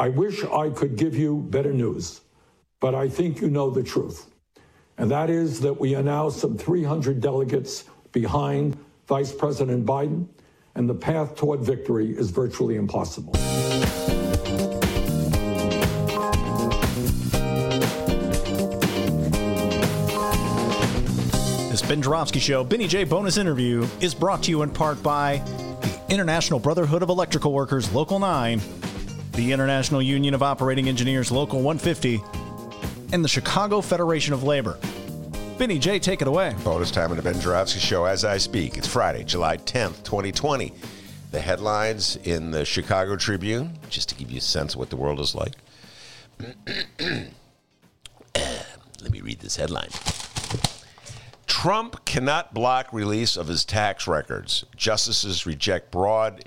I wish I could give you better news, but I think you know the truth. And that is that we are now some 300 delegates behind Vice President Biden, and the path toward victory is virtually impossible. This Ben Joravsky Show, Benny J bonus interview, is brought to you in part by the International Brotherhood of Electrical Workers, Local 9, the International Union of Operating Engineers, Local 150, and the Chicago Federation of Labor. Benny J, take it away. Bonus time on the Ben Joravsky Show as I speak. It's Friday, July 10th, 2020. The headlines in the Chicago Tribune, just to give you a sense of what the world is like. Let me read this headline. Trump cannot block release of his tax records. Justices reject broad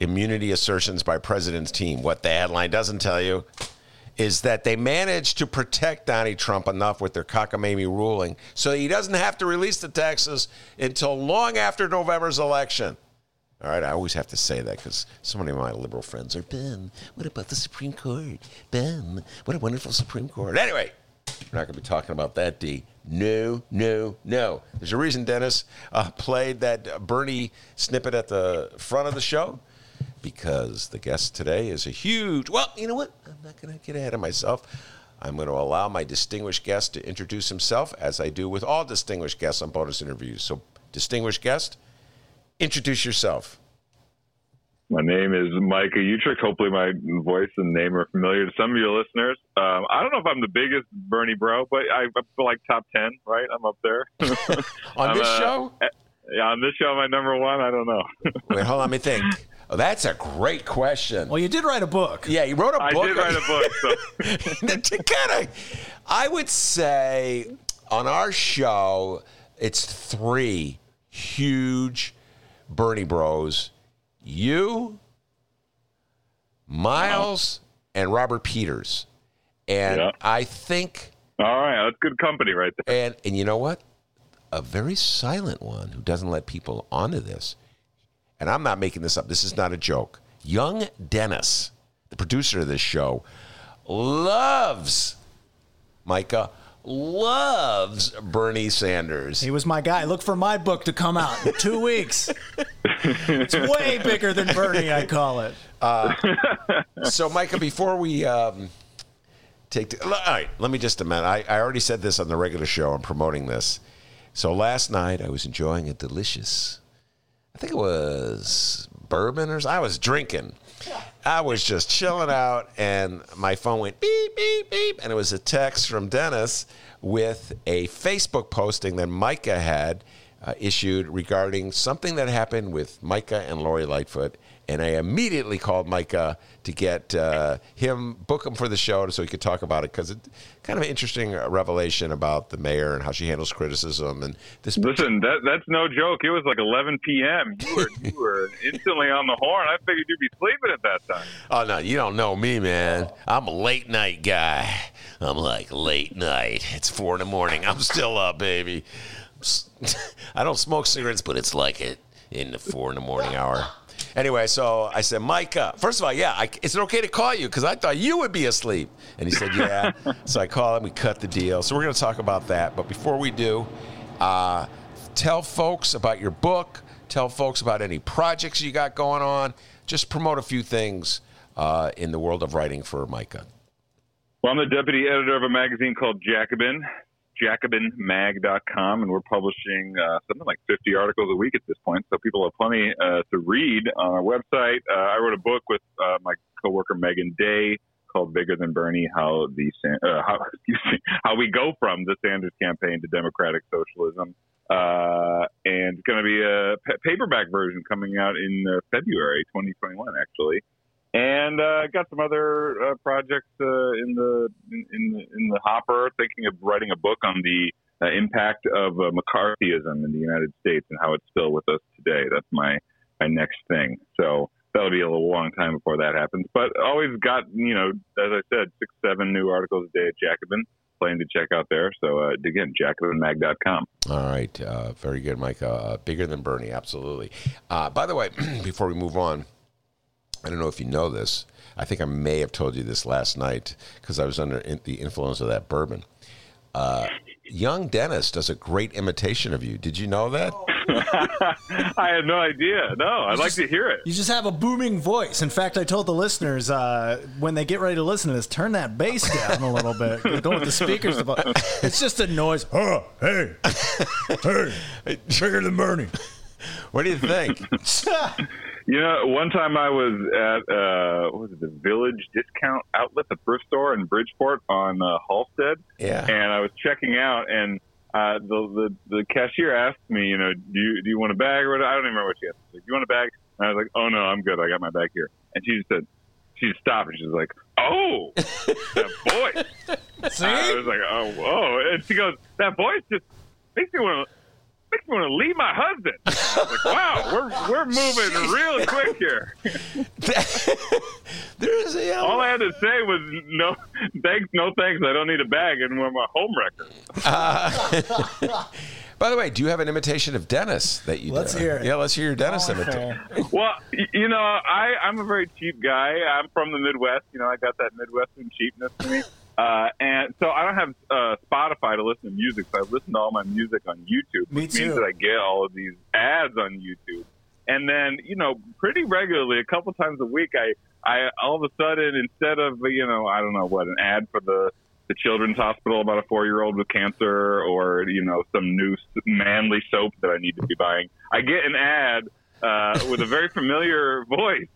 immunity assertions by president's team. What the headline doesn't tell you is that they managed to protect Donnie Trump enough with their cockamamie ruling so he doesn't have to release the taxes until long after November's election. All right, I always have to say that because so many of my liberal friends are, Ben, what about the Supreme Court? Ben, what a wonderful Supreme Court. Anyway, we're not going to be talking about that, D. No, no, no. There's a reason Dennis uh, played that Bernie snippet at the front of the show because the guest today is a huge. Well, you know what? I'm not going to get ahead of myself. I'm going to allow my distinguished guest to introduce himself, as I do with all distinguished guests on bonus interviews. So, distinguished guest, introduce yourself. My name is Micah Uetricht. Hopefully, my voice and name are familiar to some of your listeners. Um, I don't know if I'm the biggest Bernie bro, but I, I feel like top 10, right? I'm up there. on I'm, this uh, show? Yeah, on this show, my number one? I don't know. Wait, hold on, let me think. Oh, that's a great question. Well, you did write a book. Yeah, you wrote a I book. I did write a book. So. to kind of, I would say on our show, it's three huge Bernie Bros. You, Miles, and Robert Peters. And Yeah. I think, All right, that's good company right there. and and you know what? A very silent one who doesn't let people onto this. And I'm not making this up. This is not a joke. Young Dennis, the producer of this show, loves Micah loves Bernie Sanders. He was my guy. Look for my book to come out in two weeks. it's way bigger than Bernie, I call it. So, Micah, before we um, take, the, all right, let me just a minute. I, I already said this on the regular show. I'm promoting this. So last night I was enjoying a delicious, I think it was bourbon or something. I was drinking. I was just chilling out, and my phone went beep, beep, beep. And it was a text from Dennis with a Facebook posting that Micah had uh, issued regarding something that happened with Micah and Lori Lightfoot. And I immediately called Micah to get uh, him, book him for the show so he could talk about it because it's kind of an interesting revelation about the mayor and how she handles criticism. And this Listen, that that's no joke. It was like 11 p.m. You were you were instantly on the horn. I figured you'd be sleeping at that time. Oh no, you don't know me, man. I'm a late night guy. I'm like late night. It's four in the morning. I'm still up, baby. I don't smoke cigarettes, but it's like it in the four in the morning hour. Anyway, so I said, Micah, first of all, yeah, I, is it okay to call you? Because I thought you would be asleep. And he said, yeah. so I called him, we cut the deal. So we're going to talk about that. But before we do, uh, tell folks about your book, tell folks about any projects you got going on. Just promote a few things uh, in the world of writing for Micah. Well, I'm the deputy editor of a magazine called Jacobin, jacobinmag.com, and we're publishing uh, something like 50 articles a week at this point. So people have plenty uh, to read on our website. Uh, I wrote a book with uh, my coworker Meagan Day called "Bigger Than Bernie: How the uh, how, me, how we go from the Sanders campaign to democratic socialism." Uh, and it's going to be a paperback version coming out in February 2021, actually. And uh, got some other uh, projects uh, in the in, in the hopper. Thinking of writing a book on the uh, impact of uh, McCarthyism in the United States and how it's still with us today. That's my my next thing. So that'll be a long time before that happens. But always got you know, as I said, six seven new articles a day at Jacobin. Plenty to check out there. So uh, again, jacobinmag.com. All right, uh, very good, Mike. Uh, bigger than Bernie, absolutely. Uh, by the way, before we move on, I don't know if you know this. I think I may have told you this last night because I was under in, the influence of that bourbon. Uh, young Dennis does a great imitation of you. Did you know that? I had no idea. No, I'd like to hear it. You just have a booming voice. In fact, I told the listeners uh, when they get ready to listen to this, turn that bass down a little bit. Don't want the speakers. To, it's just a noise. Oh, hey, hey, bigger than Bernie. What do you think? You know, one time I was at uh, what was it the Village Discount Outlet, the thrift store in Bridgeport on uh, Halsted. Yeah. And I was checking out, and uh, the, the the cashier asked me, you know, do you do you want a bag or what? I don't even remember what she asked. Like, do you want a bag? And I was like, oh no, I'm good. I got my bag here. And she just said, she stopped and she was like, oh, that voice. See? I was like, oh, whoa. And she goes, that voice just makes me want to makes me want to leave my husband. I was like, wow, we're we're moving real quick here. there is a um, All I had to say was no thanks, no thanks. I don't need a bag, and we're my home wrecker. Uh, by the way, do you have an imitation of Dennis that you? Let's do? hear it. Yeah, let's hear your Dennis Oh, imitation. Well, you know, I I'm a very cheap guy. I'm from the Midwest. You know, I got that Midwestern cheapness to me. Uh, and so I don't have uh, Spotify to listen to music, so I listen to all my music on YouTube, Me which too. means that I get all of these ads on YouTube. And then, you know, pretty regularly, a couple times a week, I, I all of a sudden, instead of, you know, I don't know what, an ad for the the children's hospital about a four year old with cancer, or you know, some new manly soap that I need to be buying, I get an ad uh, with a very familiar voice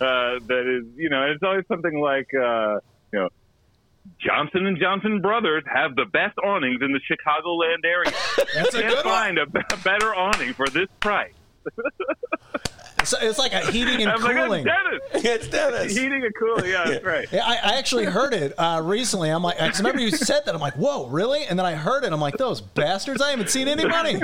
uh, that is, you know, and it's always something like, uh, you know, Johnson and Johnson Brothers have the best awnings in the Chicagoland area. That's a Can't good find a, be- better awning for this price. It's, it's like a heating and I'm like, cooling. it's Dennis. it's Dennis. Heating and cooling. Yeah, that's right. Yeah, I, I actually heard it uh, recently. I'm like, I remember you said that. I'm like, whoa, really? And then I heard it. I'm like, those bastards! I haven't seen any money.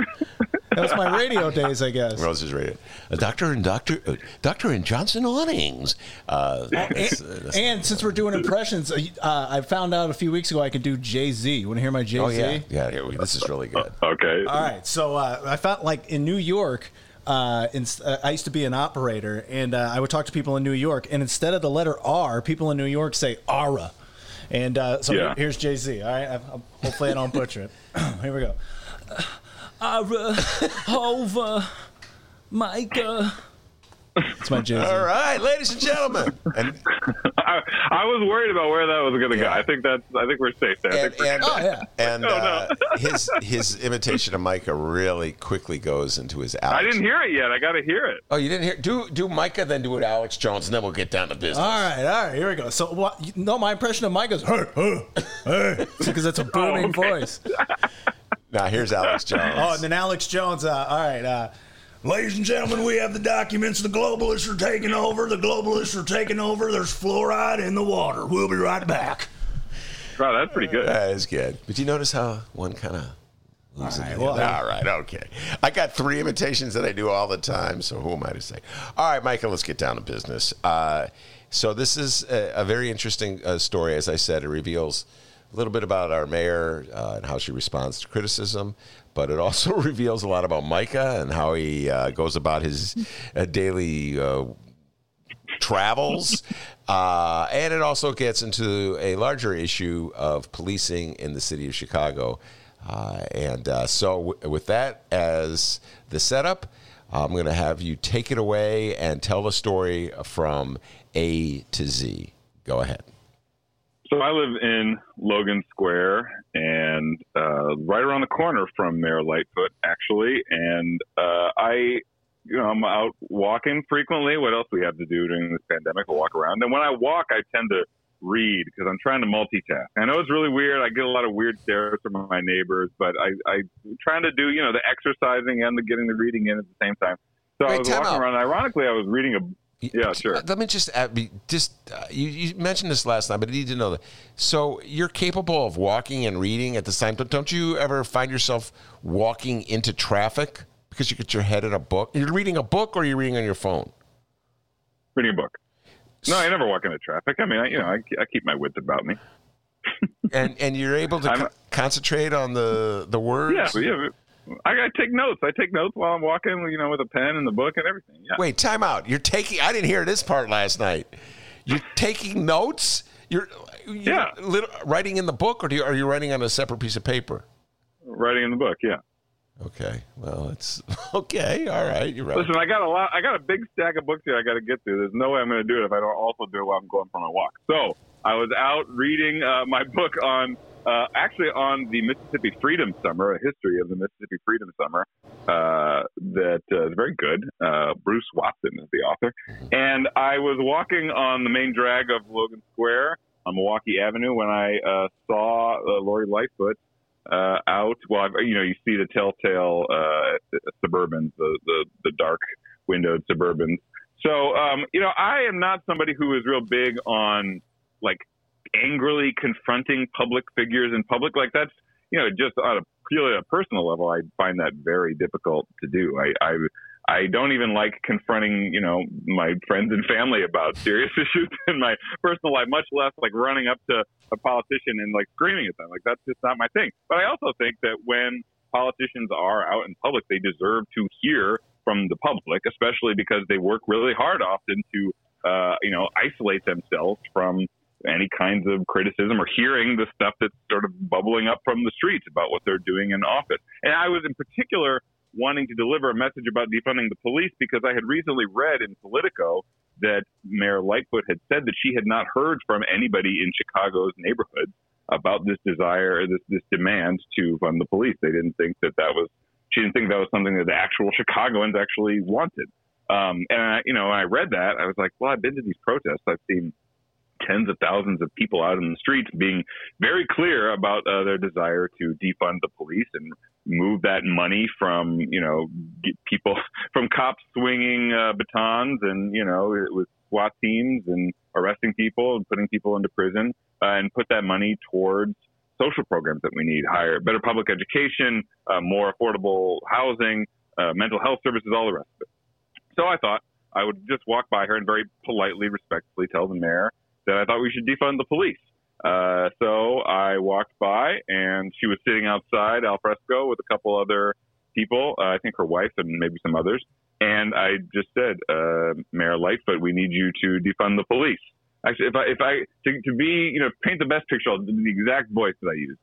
That was my radio days, I guess. Rose's radio. A doctor and Doctor uh, Doctor and Johnson awnings. Uh, that's- And, that's- and since we're doing impressions, uh, I found out a few weeks ago I can do Jay Z. You want to hear my Jay Z? oh yeah, yeah. here we- This is really good. Okay. All right. So uh, I found like in New York. Uh, in, uh, I used to be an operator, and uh, I would talk to people in New York, and instead of the letter R, people in New York say "ara," and uh, so Yeah. here- here's Jay Z. All right, I, I, hopefully I don't butcher it. here we go. Ara, over, Micah. It's my Jay Z. All right, ladies and gentlemen, and I, I was worried about where that was going to go. I think that's. I think we're safe there. And, and, Oh, yeah. and Oh, no. uh, his his imitation of Micah really quickly goes into his Alex. I didn't hear it yet. I got to hear it. Oh, you didn't hear? Do do Micah, then do it Alex Jones, and then we'll get down to business. All right, all right, here we go. So, what? you- No, my impression of Mike is hey, hey, hey, because it's a booming okay. voice. Now here's Alex Jones. Oh, and then Alex Jones. Uh, all right, uh, Ladies and gentlemen, we have the documents. The globalists are taking over. The globalists are taking over. There's fluoride in the water. We'll be right back. Wow, that's pretty good. That is good. But you notice how one kind of moves into the well. All right, okay. I got three imitations that I do all the time, so who am I to say? All right, Michael, let's get down to business. Uh, so this is a, a very interesting uh, story. As I said, it reveals a little bit about our mayor uh, and how she responds to criticism, but it also reveals a lot about Micah and how he uh, goes about his uh, daily uh, travels. Uh, and it also gets into a larger issue of policing in the city of Chicago. Uh, and so, w- with that as the setup, I'm going to have you take it away and tell the story from A to Z. Go ahead. So I live in Logan Square, and uh, right around the corner from Mayor Lightfoot, actually. And uh, I, you know, I'm out walking frequently. What else we have to do during this pandemic? I walk around, and when I walk, I tend to read because I'm trying to multitask. I know it's really weird. I get a lot of weird stares from my neighbors, but I, I'm trying to do, you know, the exercising and the getting the reading in at the same time. So I was walking out. around. Ironically, I was reading a Yeah, sure. Let me just add, just uh, you, you mentioned this last night, but I need to know that. So you're capable of walking and reading at the same time. Don't you ever find yourself walking into traffic because you get your head in a book? You're reading a book, or you're reading on your phone. Reading a book. No, I never walk into traffic. I mean, I, you know, I, I keep my wits about me. and and you're able to co- concentrate on the the words. Yeah, yeah. I, gotta take notes. I take notes while I'm walking, you know, with a pen and the book and everything. Yeah. Wait, time out. You're taking. I didn't hear this part last night. You're taking notes. You're, you're Yeah. lit- writing in the book, or do you, are you writing on a separate piece of paper? Writing in the book. Yeah. Okay. Well, it's okay. All right. You're right. Listen, I got a lot. I got a big stack of books here. I got to get through. There's no way I'm going to do it if I don't also do it while I'm going for my walk. So I was out reading uh, my book on, uh, actually on the Mississippi Freedom Summer, a history of the Mississippi Freedom Summer. Uh, that uh, is very good. Uh, Bruce Watson is the author, and I was walking on the main drag of Logan Square on Milwaukee Avenue when I uh, saw uh, Lori Lightfoot out. Well, you know, you see the telltale Suburbans, the, the the dark windowed Suburbans. So, um, you know, I am not somebody who is real big on like angrily confronting public figures in public. Like that's, you know, just on a purely a personal level, I find that very difficult to do. I, I I don't even like confronting, you know, my friends and family about serious issues in my personal life, much less like running up to a politician and like screaming at them. Like that's just not my thing. But I also think that when politicians are out in public, they deserve to hear from the public, especially because they work really hard often to, uh, you know, isolate themselves from any kinds of criticism or hearing the stuff that's sort of bubbling up from the streets about what they're doing in office. And I was in particular wanting to deliver a message about defunding the police because I had recently read in Politico that Mayor Lightfoot had said that she had not heard from anybody in Chicago's neighborhoods about this desire, this this demand to fund the police. They didn't think that that was she didn't think that was something that the actual Chicagoans actually wanted. Um, and I, you know, I read that, I was like, well, I've been to these protests. I've seen tens of thousands of people out in the streets being very clear about uh, their desire to defund the police and move that money from you know people from cops swinging uh, batons and you know with SWAT teams and arresting people and putting people into prison uh, and put that money towards social programs that we need higher better public education uh, more affordable housing uh, mental health services all the rest of it. So I thought I would just walk by her and very politely respectfully tell the mayor that I thought we should defund the police uh, so I walked by, and she was sitting outside al fresco with a couple other people. Uh, I think her wife and maybe some others. And I just said, uh, Mayor Lightfoot, we need you to defund the police. Actually, if I if I to, to be you know paint the best picture, I'll the exact voice that I used.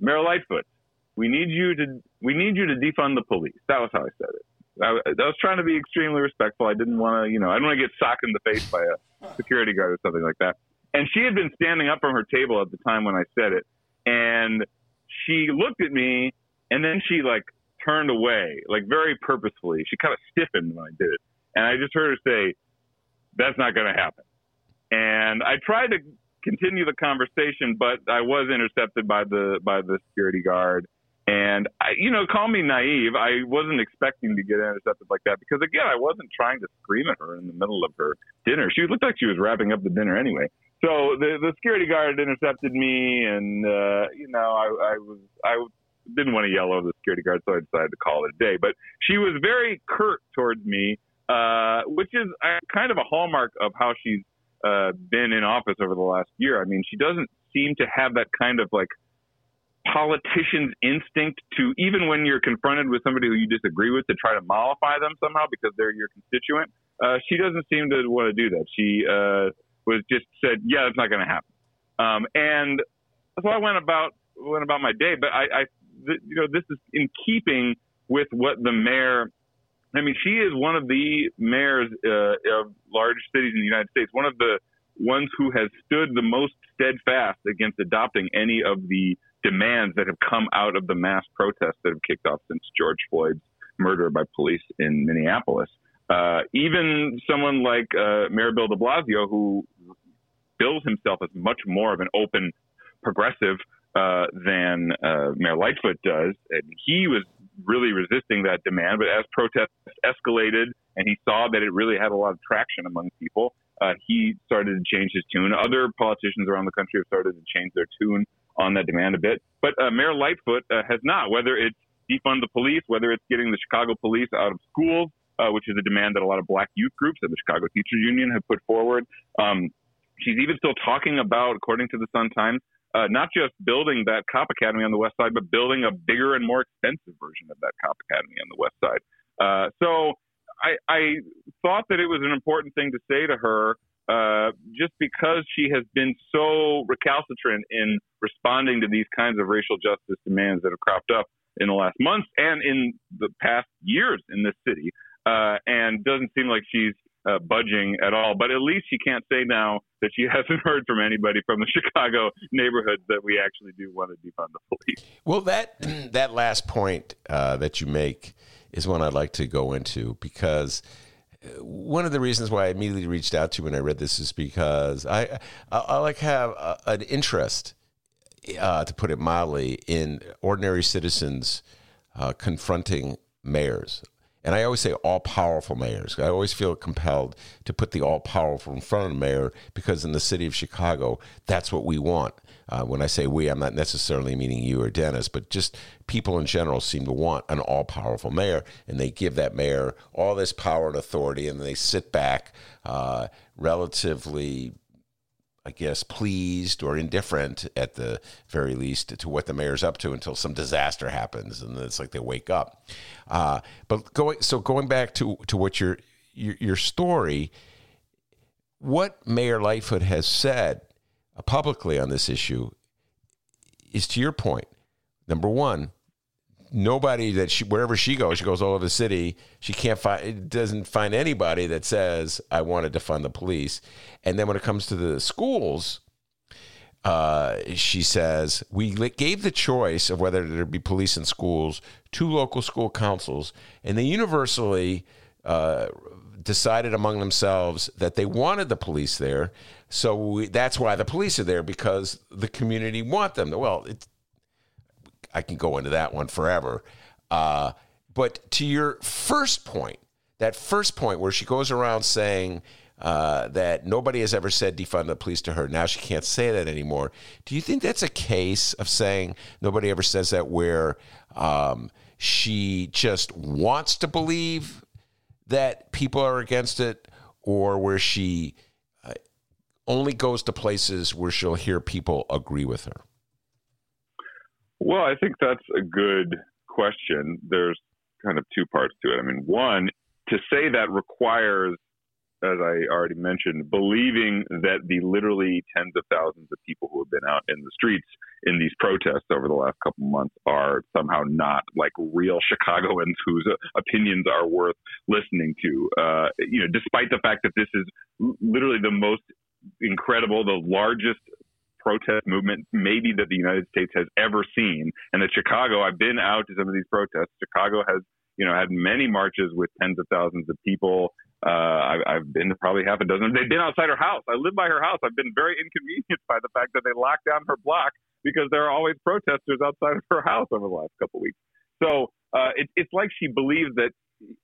Mayor Lightfoot, we need you to we need you to defund the police. That was how I said it. I, I was trying to be extremely respectful. I didn't want to, you know, I didn't want to get socked in the face by a security guard or something like that. And she had been standing up from her table at the time when I said it, and she looked at me, and then she like turned away, like very purposefully. She kind of stiffened when I did it, and I just heard her say, "That's not going to happen." And I tried to continue the conversation, but I was intercepted by the by the security guard. And I, you know, call me naive. I wasn't expecting to get intercepted like that because again, I wasn't trying to scream at her in the middle of her dinner. She looked like she was wrapping up the dinner anyway. So the the security guard intercepted me, and uh, you know, I, I was I didn't want to yell over the security guard, so I decided to call it a day. But she was very curt towards me, uh, which is uh, kind of a hallmark of how she's uh, been in office over the last year. I mean, she doesn't seem to have that kind of like politician's instinct to even when you're confronted with somebody who you disagree with to try to mollify them somehow because they're your constituent. Uh, she doesn't seem to want to do that. She uh, was just said, "Yeah, it's not going to happen," um, and so I went about went about my day. But I, I th- you know, this is in keeping with what the mayor. I mean, she is one of the mayors uh, of large cities in the United States. One of the ones who has stood the most steadfast against adopting any of the demands that have come out of the mass protests that have kicked off since George Floyd's murder by police in Minneapolis. Uh, even someone like uh, Mayor Bill de Blasio, who bills himself as much more of an open, progressive uh, than uh, Mayor Lightfoot does. And he was really resisting that demand. But as protests escalated and he saw that it really had a lot of traction among people, uh, he started to change his tune. Other politicians around the country have started to change their tune on that demand a bit. But uh, Mayor Lightfoot uh, has not, whether it's defund the police, whether it's getting the Chicago police out of schools, uh, which is a demand that a lot of black youth groups and the Chicago Teachers Union have put forward. Um, she's even still talking about, according to the Sun Times, uh, not just building that cop academy on the west side, but building a bigger and more expensive version of that cop academy on the west side. Uh, so I, I thought that it was an important thing to say to her, uh, just because she has been so recalcitrant in responding to these kinds of racial justice demands that have cropped up in the last months and in the past years in this city, uh, and doesn't seem like she's uh, budging at all. But at least she can't say now that she hasn't heard from anybody from the Chicago neighborhoods that we actually do want to defund the police. Well, that that last point uh, that you make is one I'd like to go into because one of the reasons why I immediately reached out to you when I read this is because I I, I like have a, an interest, uh, to put it mildly, in ordinary citizens uh, confronting mayors and I always say all powerful mayors. I always feel compelled to put the all powerful in front of the mayor because in the city of Chicago, that's what we want. Uh, when I say we, I'm not necessarily meaning you or Dennis, but just people in general seem to want an all powerful mayor, and they give that mayor all this power and authority, and they sit back uh, relatively I guess, pleased or indifferent at the very least to what the mayor's up to until some disaster happens, and then it's like they wake up. Uh, but going so going back to to what your, your your story, what Mayor Lightfoot has said publicly on this issue is to your point. Number one, nobody that she wherever she goes, she goes all over the city. She can't find doesn't find anybody that says I wanted to fund the police. And then when it comes to the schools, uh, she says we gave the choice of whether there be police in schools to local school councils, and they universally. Uh, decided among themselves that they wanted the police there. So we, that's why the police are there because the community want them. Well, it's I can go into that one forever. Uh, but to your first point, that first point where she goes around saying uh, that nobody has ever said defund the police to her, now she can't say that anymore. Do you think that's a case of saying nobody ever says that where um, she just wants to believe that people are against it, or where she uh, only goes to places where she'll hear people agree with her? Well, I think that's a good question. There's kind of two parts to it. I mean, one, to say that requires, as I already mentioned, believing that the literally tens of thousands of people who have been out in the streets in these protests over the last couple months are somehow not like real Chicagoans whose opinions are worth listening to. Uh, you know, despite the fact that this is literally the most incredible, the largest protest movement maybe that the United States has ever seen. And that Chicago, I've been out to some of these protests. Chicago has, you know, had many marches with tens of thousands of people. Uh, I've, I've been to probably half a dozen. They've been outside her house. I live by her house. I've been very inconvenienced by the fact that they locked down her block because there are always protesters outside of her house over the last couple of weeks. So uh, it, it's like she believes that.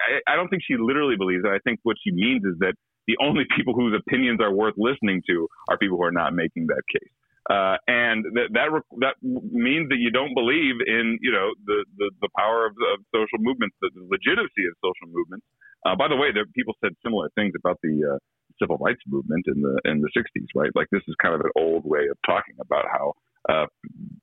I, I don't think she literally believes it. I think what she means is that the only people whose opinions are worth listening to are people who are not making that case. Uh, and that, that that means that you don't believe in you know the the, the power of, of social movements, the, the legitimacy of social movements. Uh, by the way, there people said similar things about the uh, civil rights movement in the in the 60s, right? Like this is kind of an old way of talking about how uh,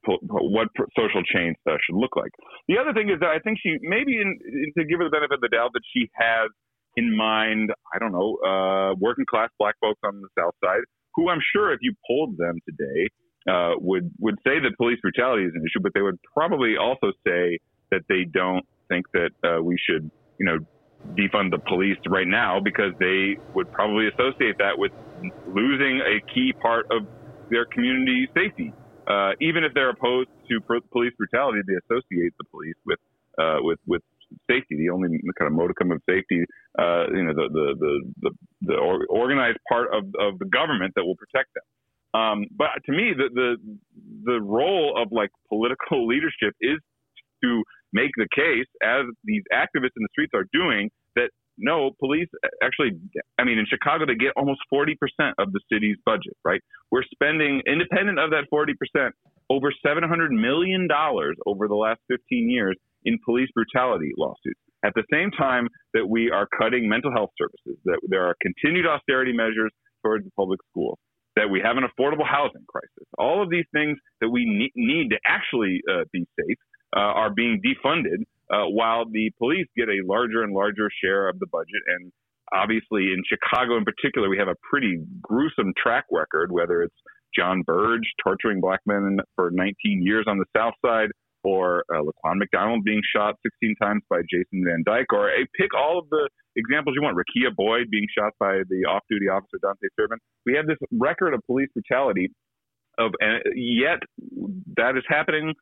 what social change uh, should look like. The other thing is that I think she maybe in, in, to give her the benefit of the doubt that she has in mind, I don't know, uh, working class black folks on the South Side who I'm sure if you polled them today uh, would would say that police brutality is an issue, but they would probably also say that they don't think that uh, we should, you know, defund the police right now because they would probably associate that with losing a key part of their community safety. Uh, even if they're opposed to police brutality, they associate the police with uh, with with safety, the only kind of modicum of safety, uh, you know, the the the the, the organized part of of the government that will protect them. Um, but to me, the, the the role of like political leadership is to make the case, as these activists in the streets are doing, that no, police actually, I mean, in Chicago, they get almost 40% of the city's budget, right? We're spending, independent of that 40%, over $700 million over the last 15 years in police brutality lawsuits. At the same time that we are cutting mental health services, that there are continued austerity measures towards the public schools, that we have an affordable housing crisis. All of these things that we need to actually uh, be safe uh, are being defunded, uh, while the police get a larger and larger share of the budget. And obviously, in Chicago in particular, we have a pretty gruesome track record, whether it's John Burge torturing black men for 19 years on the South Side, or uh, Laquan McDonald being shot 16 times by Jason Van Dyke, or a pick all of the examples you want. Rekia Boyd being shot by the off-duty officer Dante Servin. We have this record of police brutality, of and yet that is happening.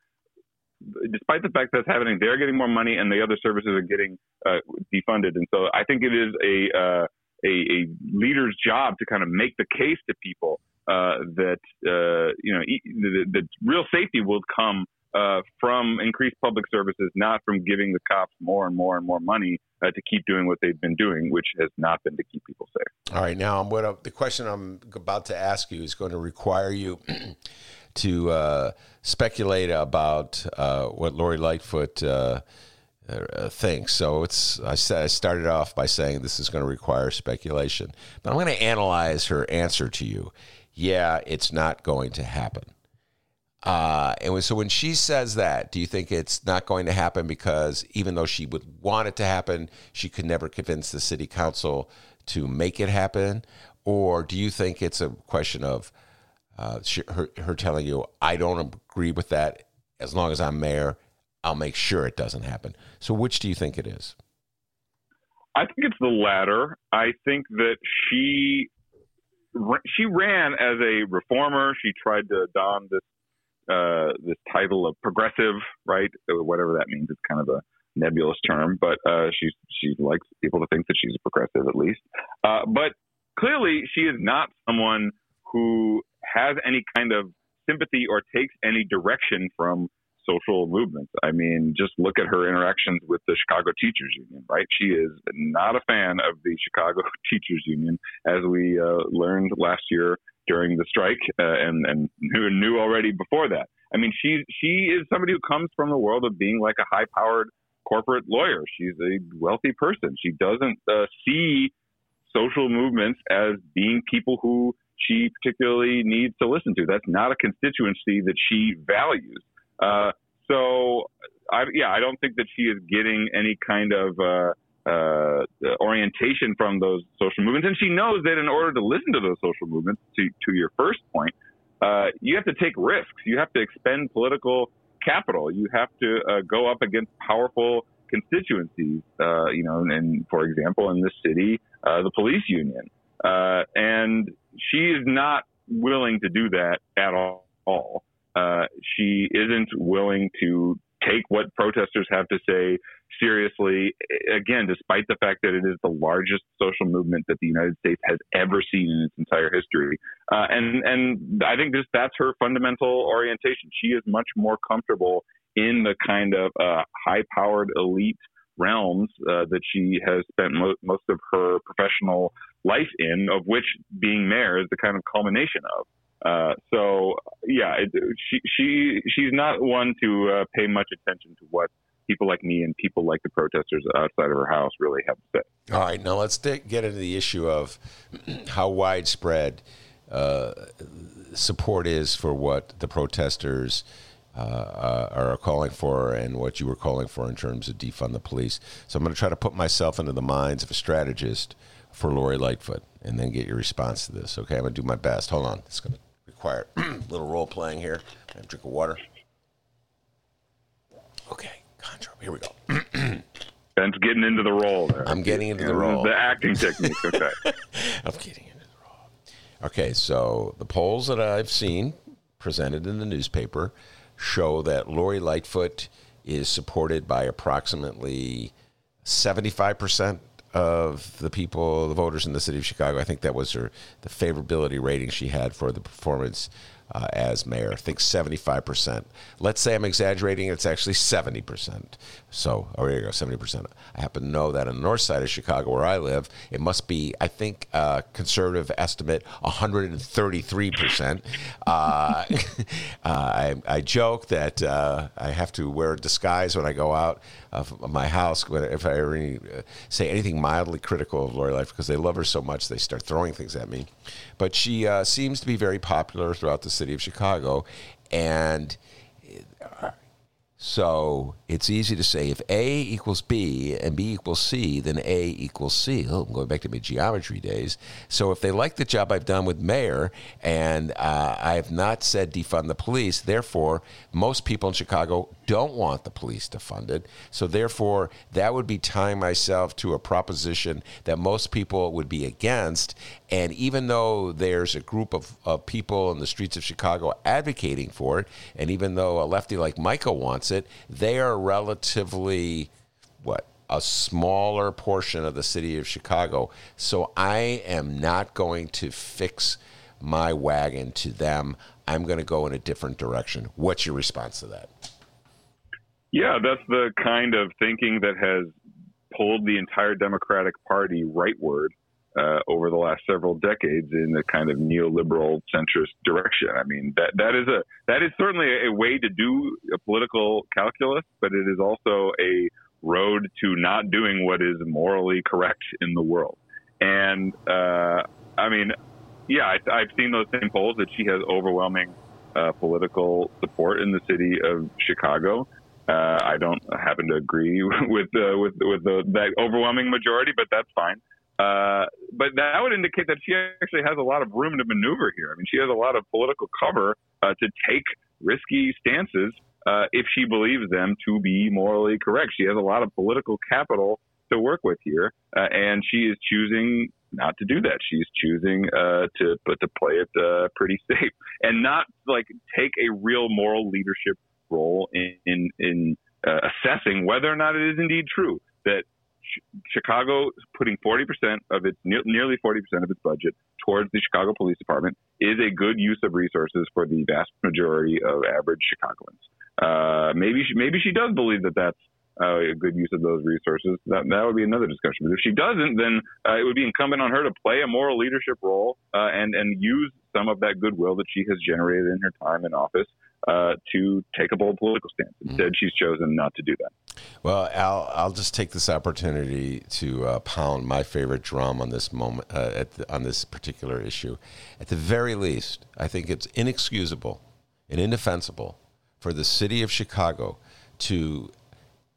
Despite the fact that's happening, they're getting more money, and the other services are getting uh, defunded. And so, I think it is a, uh, a a leader's job to kind of make the case to people uh, that uh, you know the, the real safety will come uh, from increased public services, not from giving the cops more and more and more money uh, to keep doing what they've been doing, which has not been to keep people safe. All right, now what I, the question I'm about to ask you is going to require you to uh, speculate about uh, what Lori Lightfoot. Uh, uh, thinks so. It's I said I started off by saying this is going to require speculation, but I'm going to analyze her answer to you. Yeah, it's not going to happen. Uh, and so when she says that, do you think it's not going to happen because even though she would want it to happen, she could never convince the city council to make it happen? Or do you think it's a question of uh, she, her, her telling you, I don't agree with that. As long as I'm mayor, I'll make sure it doesn't happen. So which do you think it is? I think it's the latter. I think that she she ran as a reformer. She tried to don this uh, this title of progressive, right? Whatever that means. It's kind of a nebulous term, but uh, she she likes people to think that she's a progressive at least. Uh, but clearly, she is not someone who has any kind of sympathy or takes any direction from social movements. I mean, just look at her interactions with the Chicago Teachers Union, right? She is not a fan of the Chicago Teachers Union, as we uh, learned last year during the strike, uh, and and who knew already before that. I mean, she she is somebody who comes from the world of being like a high powered corporate lawyer. She's a wealthy person. She doesn't uh, see social movements as being people who she particularly needs to listen to. That's not a constituency that she values. Uh, so, I, yeah, I don't think that she is getting any kind of uh, uh, orientation from those social movements. And she knows that in order to listen to those social movements, to, to your first point, uh, you have to take risks. You have to expend political capital. You have to uh, go up against powerful constituencies. Uh, you know, and for example, in this city, the police union. Uh, and she is not willing to do that at all. she isn't willing to take what protesters have to say seriously. Again, despite the fact that it is the largest social movement that the United States has ever seen in its entire history, uh, and and I think just that's her fundamental orientation. She is much more comfortable in the kind of uh, high-powered elite realms uh, that she has spent mo- most of her professional life in, of which being mayor is the kind of culmination of. Uh, so yeah, it, she she she's not one to uh, pay much attention to what people like me and people like the protesters outside of her house really have to say. All right, now let's get into the issue of how widespread uh, support is for what the protesters. Uh, uh, are calling for and what you were calling for in terms of defund the police. So I'm going to try to put myself into the minds of a strategist for Lori Lightfoot and then get your response to this. Okay, I'm going to do my best. Hold on. It's going to require a little role playing here. I have a drink of water. Okay, Contra, here we go. Ben's getting into the role there. I'm getting into the role. The acting technique, okay. I'm getting into the role. Okay, so the polls that I've seen presented in the newspaper show that Lori Lightfoot is supported by approximately 75% of the people, the voters in the city of Chicago. I think that was her the favorability rating she had for the performance uh, as mayor. I think 75%. Let's say I'm exaggerating, it's actually 70%. So, oh, there you go, 70%. I happen to know that on the north side of Chicago, where I live, it must be, I think, uh, conservative estimate, 133%. Uh, uh, I, I, joke that uh, I have to wear a disguise when I go out of my house if I uh, say anything mildly critical of Lori Lightfoot because they love her so much, they start throwing things at me. But she seems to be very popular throughout the city of Chicago. And uh, so it's easy to say if A equals B and B equals C, then A equals C. Oh, I'm going back to my geometry days. So if they like the job I've done with mayor, and uh, I have not said defund the police, therefore most people in Chicago don't want the police to fund it. So therefore that would be tying myself to a proposition that most people would be against. And even though there's a group of, of people in the streets of Chicago advocating for it, and even though a lefty like Micah wants it, they are relatively, what, a smaller portion of the city of Chicago. So I am not going to fix my wagon to them. I'm going to go in a different direction. What's your response to that? Yeah, that's the kind of thinking that has pulled the entire Democratic Party rightward uh, over the last several decades in the kind of neoliberal centrist direction. I mean, that that is a that is certainly a way to do a political calculus, but it is also a road to not doing what is morally correct in the world. And uh, I mean, yeah, I, have seen those same polls that she has overwhelming uh, political support in the city of Chicago. Uh, I don't happen to agree with uh, with with the, that overwhelming majority, but that's fine. Uh, but that would indicate that she actually has a lot of room to maneuver here. I mean, she has a lot of political cover uh, to take risky stances uh, if she believes them to be morally correct. She has a lot of political capital to work with here, uh, and she is choosing not to do that. She's choosing uh, to but to play it uh, pretty safe and not like take a real moral leadership role in in, in assessing whether or not it is indeed true that Chicago putting 40% of its nearly 40% of its budget towards the Chicago Police Department is a good use of resources for the vast majority of average Chicagoans. Uh, maybe she, maybe she does believe that that's uh, a good use of those resources. That that would be another discussion. But if she doesn't, then uh, it would be incumbent on her to play a moral leadership role uh, and and use some of that goodwill that she has generated in her time in office uh, to take a bold political stance. Mm-hmm. Instead, mm-hmm. she's chosen not to do that. Well, Al, I'll just take this opportunity to uh, pound my favorite drum on this moment, uh, the, on this particular issue. At the very least, I think it's inexcusable and indefensible for the city of Chicago to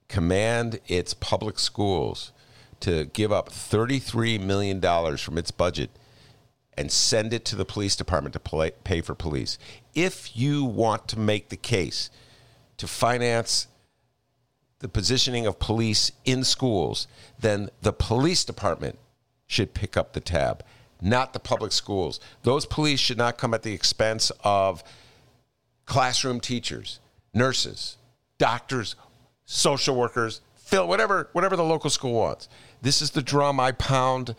command its public schools to give up $33 million from its budget and send it to the police department to pay for police. If you want to make the case to finance the positioning of police in schools, then the police department should pick up the tab, not the public schools. Those police should not come at the expense of classroom teachers, nurses, doctors, social workers, fill whatever whatever the local school wants. This is the drum I pound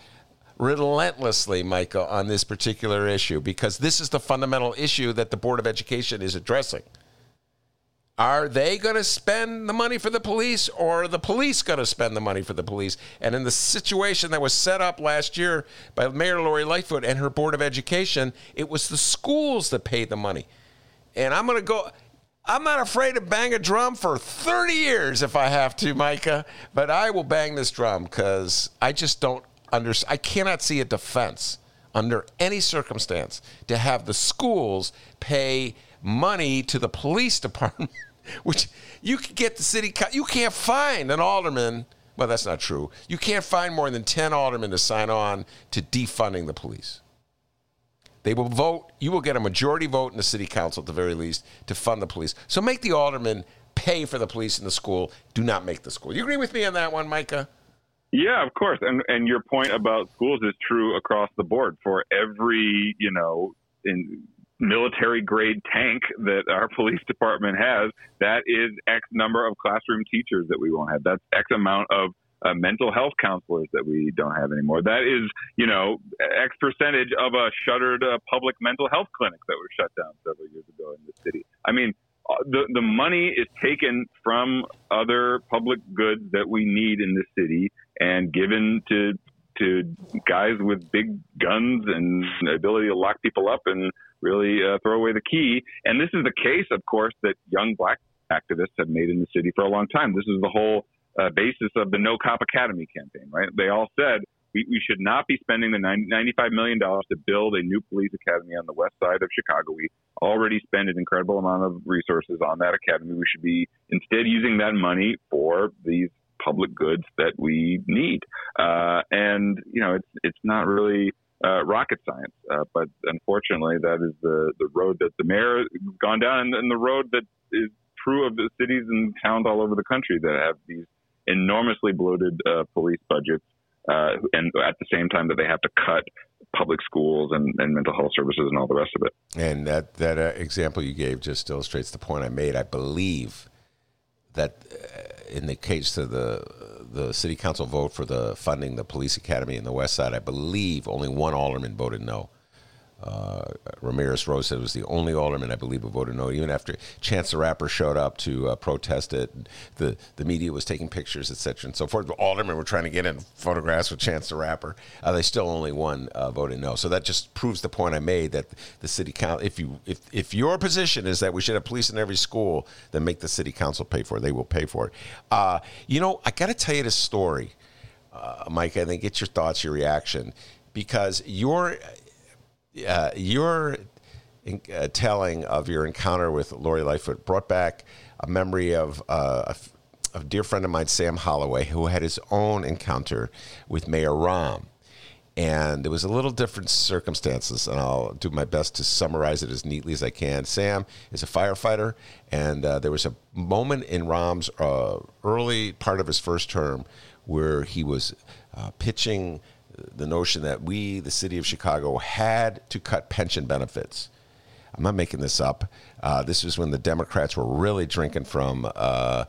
relentlessly, Michael, on this particular issue because this is the fundamental issue that the Board of Education is addressing. Are they going to spend the money for the police or are the police going to spend the money for the police? And in the situation that was set up last year by Mayor Lori Lightfoot and her Board of Education, it was the schools that paid the money. And I'm going to go. I'm not afraid to bang a drum for 30 years if I have to, Micah, but I will bang this drum because I just don't understand. I cannot see a defense under any circumstance to have the schools pay money to the police department, which you can get the city, you can't find an alderman. Well, that's not true. You can't find more than 10 aldermen to sign on to defunding the police. They will vote, you will get a majority vote in the city council at the very least to fund the police. So make the aldermen pay for the police in the school. Do not make the school. You agree with me on that one, Micah? Yeah, of course. And and your point about schools is true across the board for every, you know, in military grade tank that our police department has, that is X number of classroom teachers that we won't have. That's X amount of uh, mental health counselors that we don't have anymore. That is, you know, X percentage of a shuttered uh, public mental health clinic that was shut down several years ago in the city. I mean, uh, the the money is taken from other public goods that we need in the city and given to to guys with big guns and ability to lock people up and really uh, throw away the key. And this is the case, of course, that young black activists have made in the city for a long time. This is the whole uh, basis of the No Cop Academy campaign, right? They all said we, we should not be spending the 90, $95 million to build a new police academy on the west side of Chicago. We already spend an incredible amount of resources on that academy. We should be instead using that money for these public goods that we need. Uh, and, you know, it's, it's not really uh, rocket science. Uh, but unfortunately, that is the, the road that the mayor has gone down and, and the road that is true of the cities and towns all over the country that have these enormously bloated uh, police budgets, uh, and at the same time that they have to cut public schools and, and, mental health services and all the rest of it. And that that uh, example you gave just illustrates the point I made. I believe that uh, in the case of the the city council vote for the funding the police academy in the west side, I believe only one alderman voted no. Uh, Ramirez Rosa said it was the only alderman I believe who voted no, even after Chance the Rapper showed up to uh, protest it. The the media was taking pictures, etc., and so forth. The aldermen were trying to get in photographs with Chance the Rapper. Uh, they still only one uh, voted no. So that just proves the point I made that the city council, if you if if your position is that we should have police in every school, then make the city council pay for it. They will pay for it. Uh, you know, I got to tell you this story, uh, Mike. I think get your thoughts, your reaction, because you're uh, your uh, telling of your encounter with Lori Lightfoot brought back a memory of uh, a, a, dear friend of mine, Sam Holloway, who had his own encounter with Mayor Rahm. And it was a little different circumstances, and I'll do my best to summarize it as neatly as I can. Sam is a firefighter, and uh, there was a moment in Rahm's uh, early part of his first term where he was uh, pitching the notion that we, the city of Chicago, had to cut pension benefits. I'm not making this up. Uh, this was when the Democrats were really drinking from uh,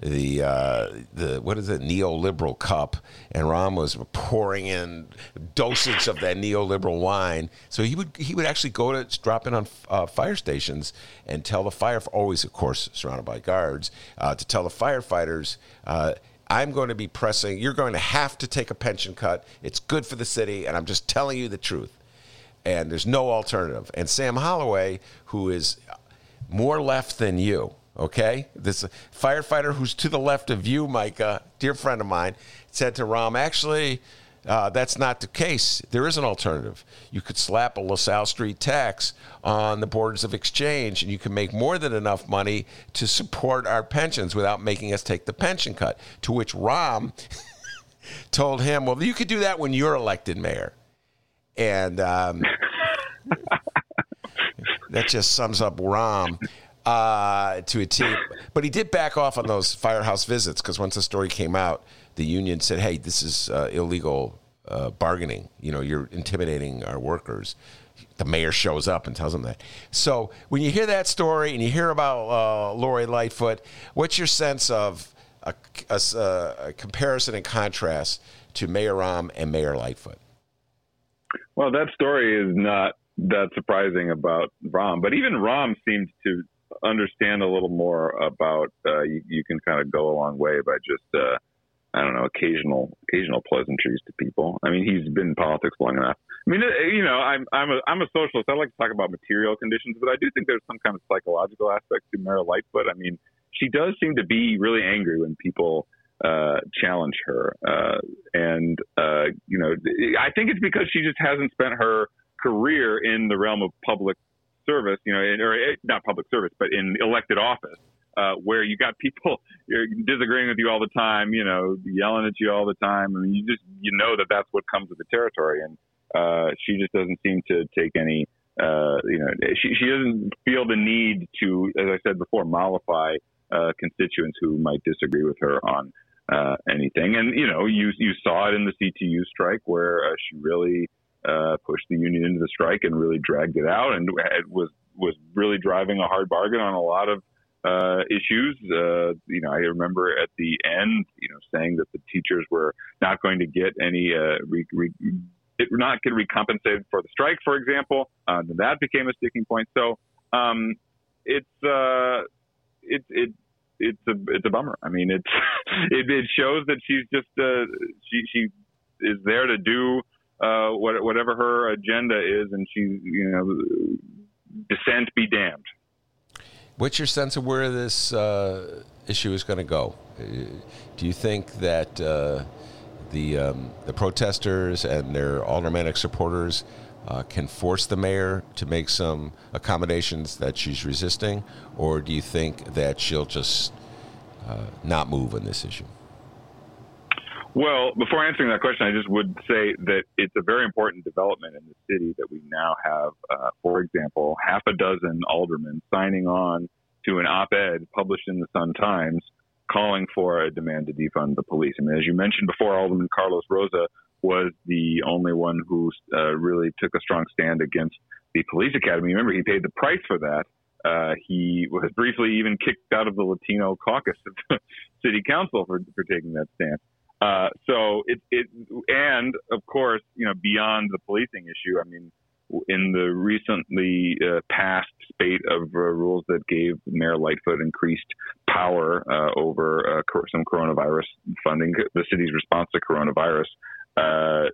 the uh, the what is it neoliberal cup, and Rahm was pouring in dosage of that neoliberal wine. So he would he would actually go to drop in on uh, fire stations and tell the fire always of course surrounded by guards uh, to tell the firefighters uh, I'm going to be pressing, you're going to have to take a pension cut. It's good for the city, and I'm just telling you the truth. And there's no alternative. And Sam Holloway, who is more left than you, okay? This firefighter who's to the left of you, Micah, dear friend of mine, said to Rahm, actually, uh, that's not the case. There is an alternative. You could slap a LaSalle Street tax on the boards of exchange, and you can make more than enough money to support our pensions without making us take the pension cut. To which Rahm told him, "Well, you could do that when you're elected mayor," and um, that just sums up Rahm. Uh, to a T, but he did back off on those firehouse visits because once the story came out, the union said, "Hey, this is uh, illegal uh, bargaining. You know, you're intimidating our workers." The mayor shows up and tells them that. So when you hear that story and you hear about uh, Lori Lightfoot, what's your sense of a, a, a comparison and contrast to Mayor Rahm and Mayor Lightfoot? Well, that story is not that surprising about Rahm, but even Rahm seems to understand a little more about uh, you, you, can kind of go a long way by just uh, I don't know, occasional occasional pleasantries to people. I mean, he's been in politics long enough. I mean, you know, I'm I'm a I'm a socialist. I like to talk about material conditions, but I do think there's some kind of psychological aspect to Mayor Lightfoot. I mean, she does seem to be really angry when people uh, challenge her, uh, and uh, you know, I think it's because she just hasn't spent her career in the realm of public service, you know, or eh, not public service, but in elected office uh, where you got people disagreeing with you all the time, you know, yelling at you all the time. I mean, you just you know that that's what comes with the territory, and uh, she just doesn't seem to take any. Uh, you know, she she doesn't feel the need to, as I said before, mollify uh, constituents who might disagree with her on uh, anything. And you know, you you saw it in the CTU strike where uh, she really uh, pushed the union into the strike and really dragged it out, and was was really driving a hard bargain on a lot of uh, issues. Uh, you know, I remember at the end, you know, saying that the teachers were not going to get any uh, re- re- not get recompensated for the strike, for example. Uh, that became a sticking point. So um, it's uh, it it it's a it's a bummer. I mean, it's it, it shows that she's just uh, she she is there to do uh, what, whatever her agenda is, and she you know dissent be damned. What's your sense of where this uh, issue is going to go? Uh, do you think that uh, the um, the protesters and their aldermanic supporters uh, can force the mayor to make some accommodations that she's resisting, or do you think that she'll just uh, not move on this issue? Well, before answering that question, I just would say that it's a very important development in the city that we now have, uh, for example, half a dozen aldermen signing on to an op-ed published in the Sun Times calling for a demand to defund the police. I mean, as you mentioned before, Alderman Carlos Rosa was the only one who uh, really took a strong stand against the police academy. Remember, he paid the price for that. Uh, he was briefly even kicked out of the Latino caucus of the city council for, for taking that stance. Uh, so it, it, and of course, you know, beyond the policing issue, I mean, in the recently uh, passed spate of uh, rules that gave Mayor Lightfoot increased power uh, over uh, some coronavirus funding, the city's response to coronavirus, uh,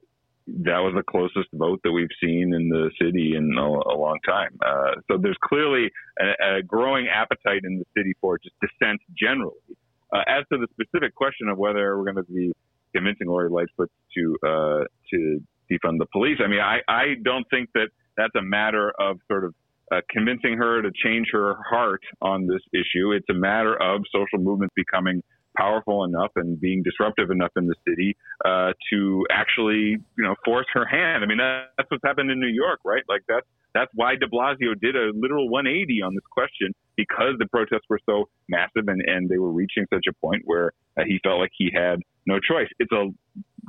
that was the closest vote that we've seen in the city in a, a long time. Uh, so there's clearly a, a, growing appetite in the city for just dissent generally. As to the specific question of whether we're going to be convincing Lori Lightfoot to uh, to defund the police. I mean, I, I don't think that that's a matter of sort of uh, convincing her to change her heart on this issue. It's a matter of social movements becoming powerful enough and being disruptive enough in the city uh, to actually, you know, force her hand. I mean, that's what's happened in New York, right? Like that's that's why De Blasio did a literal 180 on this question because the protests were so massive and, and they were reaching such a point where uh, he felt like he had no choice. It's a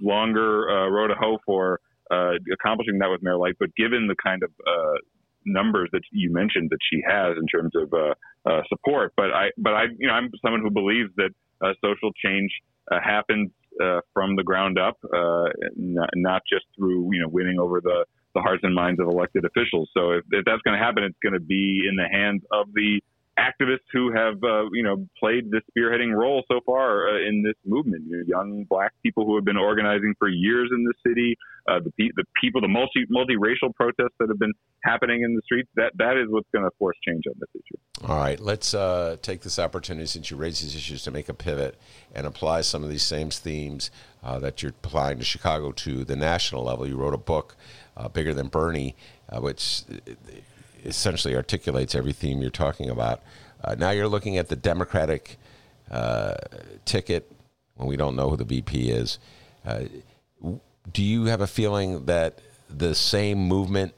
longer uh, road to hoe for uh, accomplishing that with Mayor Light, but given the kind of uh, numbers that you mentioned that she has in terms of uh, uh, support, but I, but I, you know, I'm someone who believes that uh, social change uh, happens uh, from the ground up, uh, not, not just through you know winning over the the hearts and minds of elected officials. So if, if that's going to happen, it's going to be in the hands of the activists who have, uh, you know, played this spearheading role so far uh, in this movement. You know, young black people who have been organizing for years in the city, uh, the, pe- the people, the multi multiracial protests that have been happening in the streets. That that is what's going to force change on this issue. All right, let's uh, take this opportunity since you raised these issues to make a pivot and apply some of these same themes uh, that you're applying to Chicago to the national level. You wrote a book, uh, bigger than Bernie, which essentially articulates every theme you're talking about. Uh, now you're looking at the Democratic uh, ticket when we don't know who the VP is. Uh, do you have a feeling that the same movement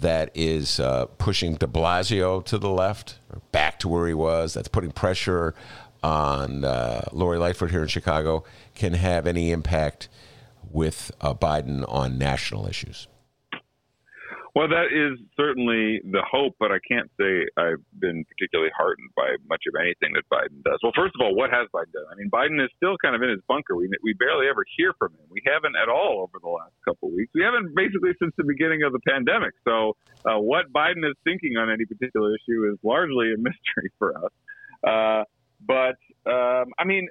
that is uh, pushing de Blasio to the left, or back to where he was, that's putting pressure on uh, Lori Lightfoot here in Chicago, can have any impact with uh, Biden on national issues? Well, that is certainly the hope, but I can't say I've been particularly heartened by much of anything that Biden does. Well, first of all, what has Biden done? I mean, Biden is still kind of in his bunker. We we barely ever hear from him. We haven't at all over the last couple of weeks. We haven't basically since the beginning of the pandemic. So, uh, what Biden is thinking on any particular issue is largely a mystery for us. Uh, but um, I mean,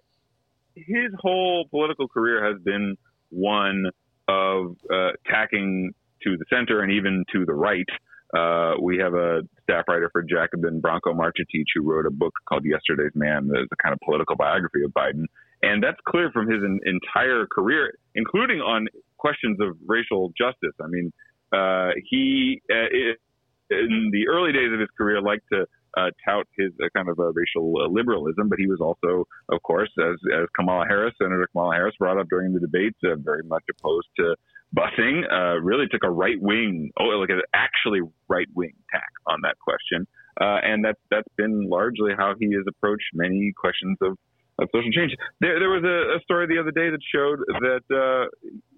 his whole political career has been one of uh, attacking to the center and even to the right. Uh, we have a staff writer for Jacobin, Branko Marcetic, who wrote a book called Yesterday's Man, the, the kind of political biography of Biden. And that's clear from his in, entire career, including on questions of racial justice. I mean, uh, he, uh, in the early days of his career, liked to uh, tout his uh, kind of a racial uh, liberalism, but he was also, of course, as, as Kamala Harris, Senator Kamala Harris, brought up during the debates, uh, very much opposed to busing uh, really took a right wing, oh, like an actually right wing tack on that question, uh, and that's that's been largely how he has approached many questions of, of social change. There, there was a, a story the other day that showed that uh,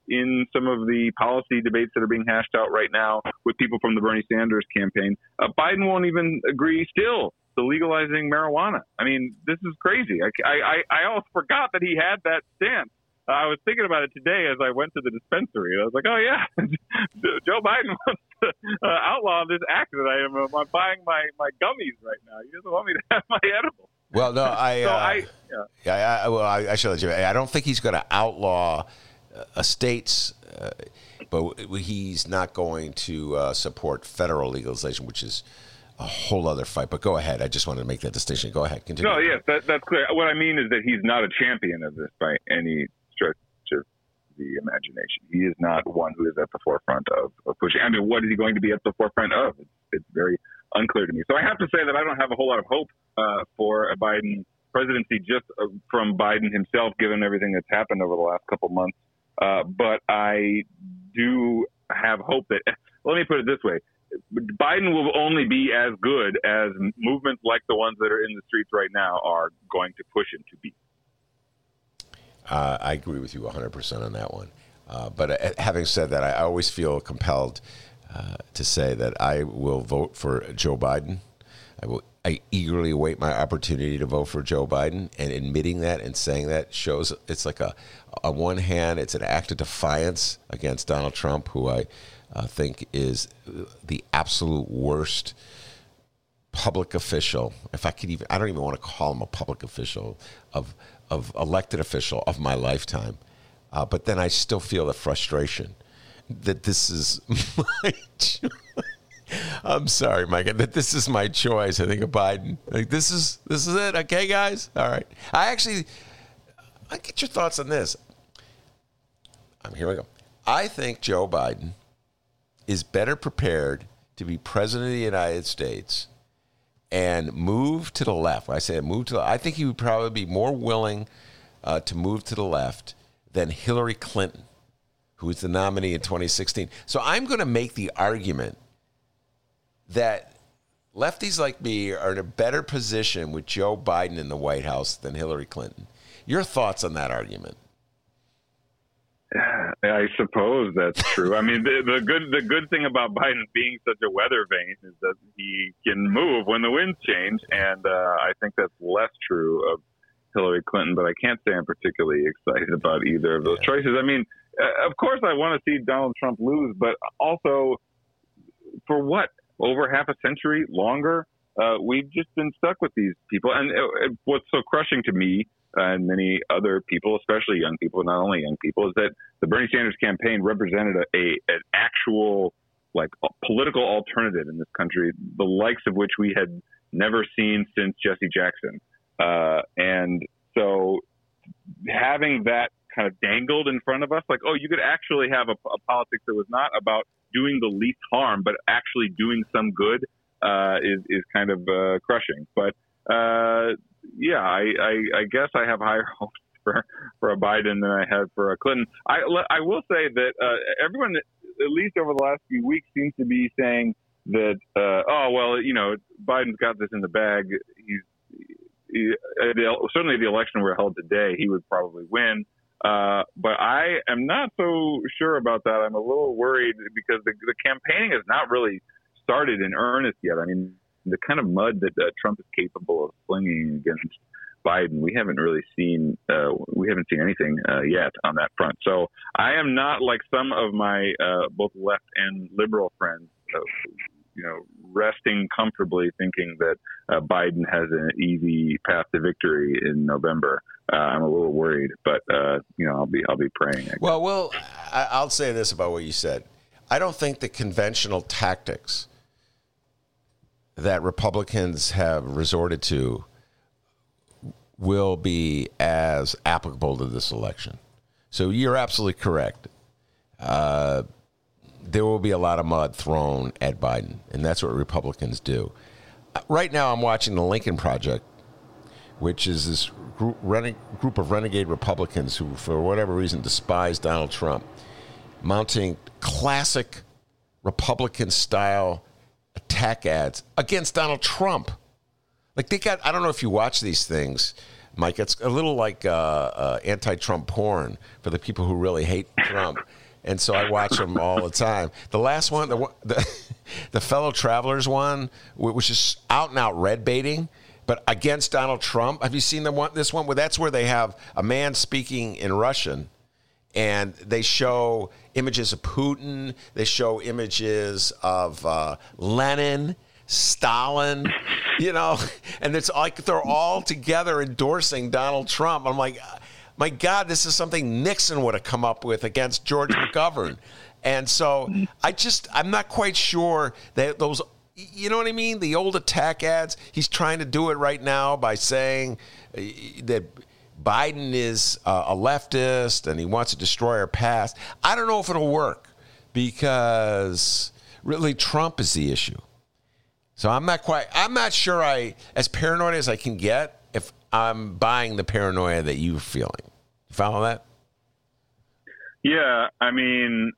in some of the policy debates that are being hashed out right now with people from the Bernie Sanders campaign. Uh, Biden won't even agree still to legalizing marijuana. I mean, this is crazy. I, I, I almost forgot that he had that stance. Uh, I was thinking about it today as I went to the dispensary. I was like, oh, yeah, Joe Biden wants to uh, outlaw this act that I am uh, buying my, my gummies right now. He doesn't want me to have my edibles. Well, no, I, So uh, I, yeah. I, I, well, I, I should let you. I don't think he's going to outlaw uh, estates, uh, but he's not going to uh, support federal legalization, which is a whole other fight. But go ahead. I just wanted to make that distinction. Go ahead. Continue. No, yes, that, that's clear. What I mean is that he's not a champion of this by any stretch of the imagination. He is not one who is at the forefront of, of pushing. I mean, what is he going to be at the forefront of? It's, it's very unclear to me. So I have to say that I don't have a whole lot of hope uh, for a Biden presidency just uh, from Biden himself, given everything that's happened over the last couple months. Uh, but I do have hope that, let me put it this way Biden will only be as good as movements like the ones that are in the streets right now are going to push him to be. Uh, I agree with you 100% on that one. Uh, but uh, having said that, I always feel compelled uh, to say that I will vote for Joe Biden. I will. I eagerly await my opportunity to vote for Joe Biden, and admitting that and saying that shows it's like a, on one hand, it's an act of defiance against Donald Trump, who I uh, think is the absolute worst public official. If I could even, I don't even want to call him a public official of of elected official of my lifetime. Uh, but then I still feel the frustration that this is my. Cho- I'm sorry, Mike. That this is my choice. I think of Biden. Like this is this is it. Okay, guys. All right. I actually, I get your thoughts on this. Um, here we go. I think Joe Biden is better prepared to be president of the United States and move to the left. When I say move to the, I think he would probably be more willing uh, to move to the left than Hillary Clinton, who was the nominee in 2016. So I'm going to make the argument that lefties like me are in a better position with Joe Biden in the White House than Hillary Clinton. Your thoughts on that argument? I suppose that's true. I mean, the, the, good the good thing about Biden being such a weather vane is that he can move when the winds change, and uh, I think that's less true of Hillary Clinton. But I can't say I'm particularly excited about either of those yeah. choices. I mean, uh, of course, I want to see Donald Trump lose, but also for what over half a century longer? Uh, we've just been stuck with these people, and uh, what's so crushing to me and many other people, especially young people, not only young people, is that the Bernie Sanders campaign represented a, a an actual like political alternative in this country, the likes of which we had never seen since Jesse Jackson. Uh, and so having that kind of dangled in front of us, like, oh, you could actually have a, a politics that was not about doing the least harm, but actually doing some good, uh, is is kind of uh, crushing. But uh, yeah, I, I, I guess I have higher hopes for for a Biden than I had for a Clinton. I I will say that uh, everyone, at least over the last few weeks, seems to be saying that uh, oh well, you know, Biden's got this in the bag. He's he, uh, certainly the election we're held today, he would probably win. Uh, but I am not so sure about that. I'm a little worried because the, the campaigning has not really started in earnest yet. I mean, the kind of mud that uh, Trump is capable of flinging against Biden, we haven't really seen uh, we haven't seen anything uh, yet on that front. So I am not like some of my uh, both left and liberal friends, uh, you know, resting comfortably thinking that uh, Biden has an easy path to victory in November. I'm a little worried, but you know, I'll be I'll be praying. Well, well, I'll say this about what you said. I don't think the conventional tactics that Republicans have resorted to will be as applicable to this election. So you're absolutely correct. Uh, there will be a lot of mud thrown at Biden, and that's what Republicans do. Right now, I'm watching the Lincoln Project, which is this group, group of renegade Republicans who, for whatever reason, despise Donald Trump, mounting classic Republican style attack ads against Donald Trump. Like they got, I don't know if you watch these things, Mike. It's a little like uh, uh, anti-Trump porn for the people who really hate Trump. and so I watch them all the time. The last one, the the, the fellow travelers one, which is out and out red baiting, but against Donald Trump. Have you seen the one? This one where that's where they have a man speaking in Russian, and they show images of Putin. They show images of uh, Lenin. Stalin, you know, and it's like they're all together endorsing Donald Trump. I'm like, my God, this is something Nixon would have come up with against George McGovern. And so I just, I'm not quite sure that those, you know what I mean? The old attack ads, he's trying to do it right now by saying uh, that Biden is uh, a leftist and he wants to destroy our past. I don't know if it'll work because really Trump is the issue. So I'm not quite, I'm not sure I, as paranoid as I can get, if I'm buying the paranoia that you're feeling. You follow that? Yeah, I mean,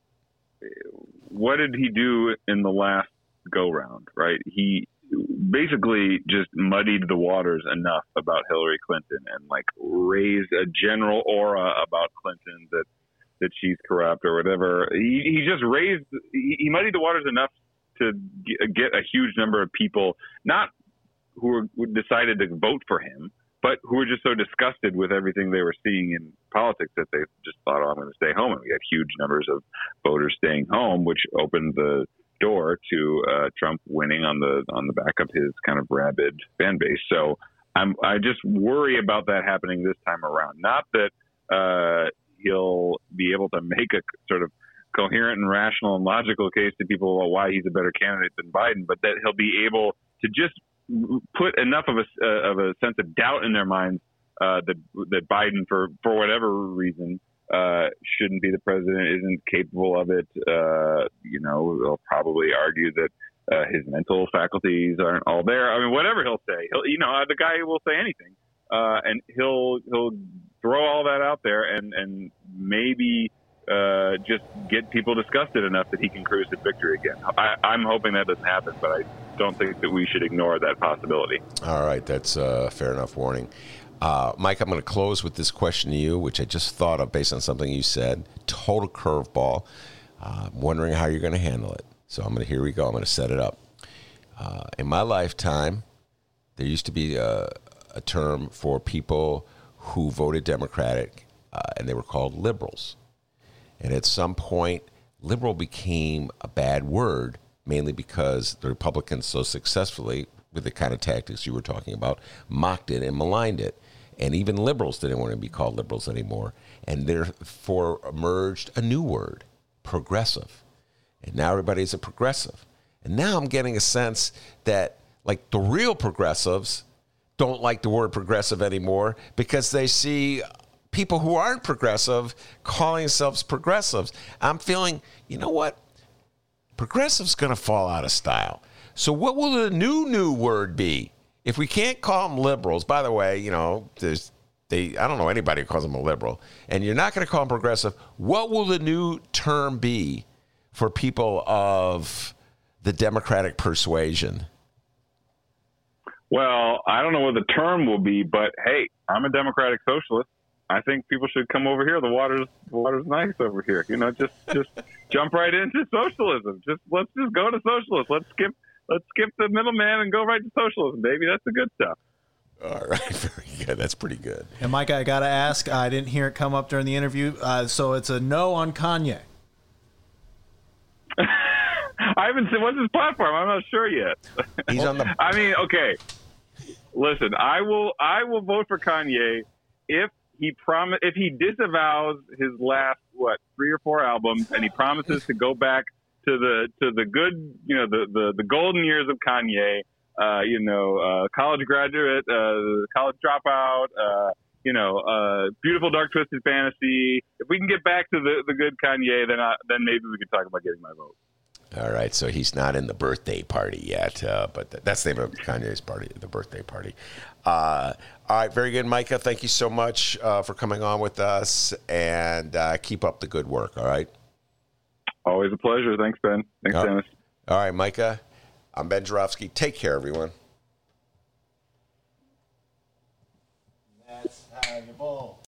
what did he do in the last go round, right? He basically just muddied the waters enough about Hillary Clinton and like raised a general aura about Clinton that that she's corrupt or whatever. He, he just raised he, he muddied the waters enough to get a huge number of people not who were, who decided to vote for him, but who were just so disgusted with everything they were seeing in politics that they just thought, oh, I'm going to stay home. And we had huge numbers of voters staying home, which opened the door to uh, Trump winning on the on the back of his kind of rabid fan base. So I'm I just worry about that happening this time around. Not that uh, he'll be able to make a sort of coherent and rational and logical case to people about why he's a better candidate than Biden, but that he'll be able to just put enough of a uh, of a sense of doubt in their minds uh, that that Biden, for for whatever reason, uh, shouldn't be the president, isn't capable of it. Uh, you know, they'll probably argue that uh, his mental faculties aren't all there. I mean, whatever he'll say, he'll you know the guy will say anything, uh, and he'll he'll throw all that out there and and maybe uh, just get people disgusted enough that he can cruise to victory again. I, I'm hoping that doesn't happen, but I don't think that we should ignore that possibility. All right, that's a fair enough warning. Uh, Mike, I'm going to close with this question to you, which I just thought of based on something you said. Total curveball. Uh, I'm wondering how you're going to handle it. So I'm going to, here we go. I'm going to set it up. Uh, in my lifetime, there used to be a, a term for people who voted Democratic, uh, and they were called liberals. And at some point, liberal became a bad word, mainly because the Republicans so successfully, with the kind of tactics you were talking about, mocked it and maligned it. And even liberals didn't want to be called liberals anymore. And therefore emerged a new word, progressive. And now everybody's a progressive. And now I'm getting a sense that, like, the real progressives don't like the word progressive anymore because they see people who aren't progressive calling themselves progressives. I'm feeling, you know what? Progressive's going to fall out of style. So, what will the new new word be? If we can't call them liberals, by the way, you know, there's they I don't know anybody who calls them a liberal, and you're not going to call them progressive. What will the new term be for people of the Democratic persuasion? Well, I don't know what the term will be, but hey, I'm a democratic socialist. I think people should come over here. The water's the water's nice over here. You know, just just jump right into socialism. Just let's just go to socialist. Let's skip let's skip the middleman and go right to socialism, baby. That's the good stuff. All right, very good. That's pretty good. And Mike, I got to ask, I didn't hear it come up during the interview. Uh, so it's a no on Kanye. I haven't seen what's his platform. I'm not sure yet. He's on the. I mean, okay. Listen, I will I will vote for Kanye if he promise if he disavows his last what three or four albums and he promises to go back to the to the good you know the the, the golden years of Kanye. Uh, you know, uh, college graduate, uh, college dropout. Uh, you know, uh, beautiful dark twisted fantasy. If we can get back to the, the good Kanye, then I, then maybe we can talk about getting my vote. All right, so he's not in the birthday party yet, uh, but th- that's the name of Kanye's party, the birthday party. Uh, all right, very good, Micah. Thank you so much uh, for coming on with us, and uh, keep up the good work. All right. Always a pleasure. Thanks, Ben. Thanks, All- Dennis. All right, Micah. I'm Ben Joravsky. Take care, everyone. That's how you bowl.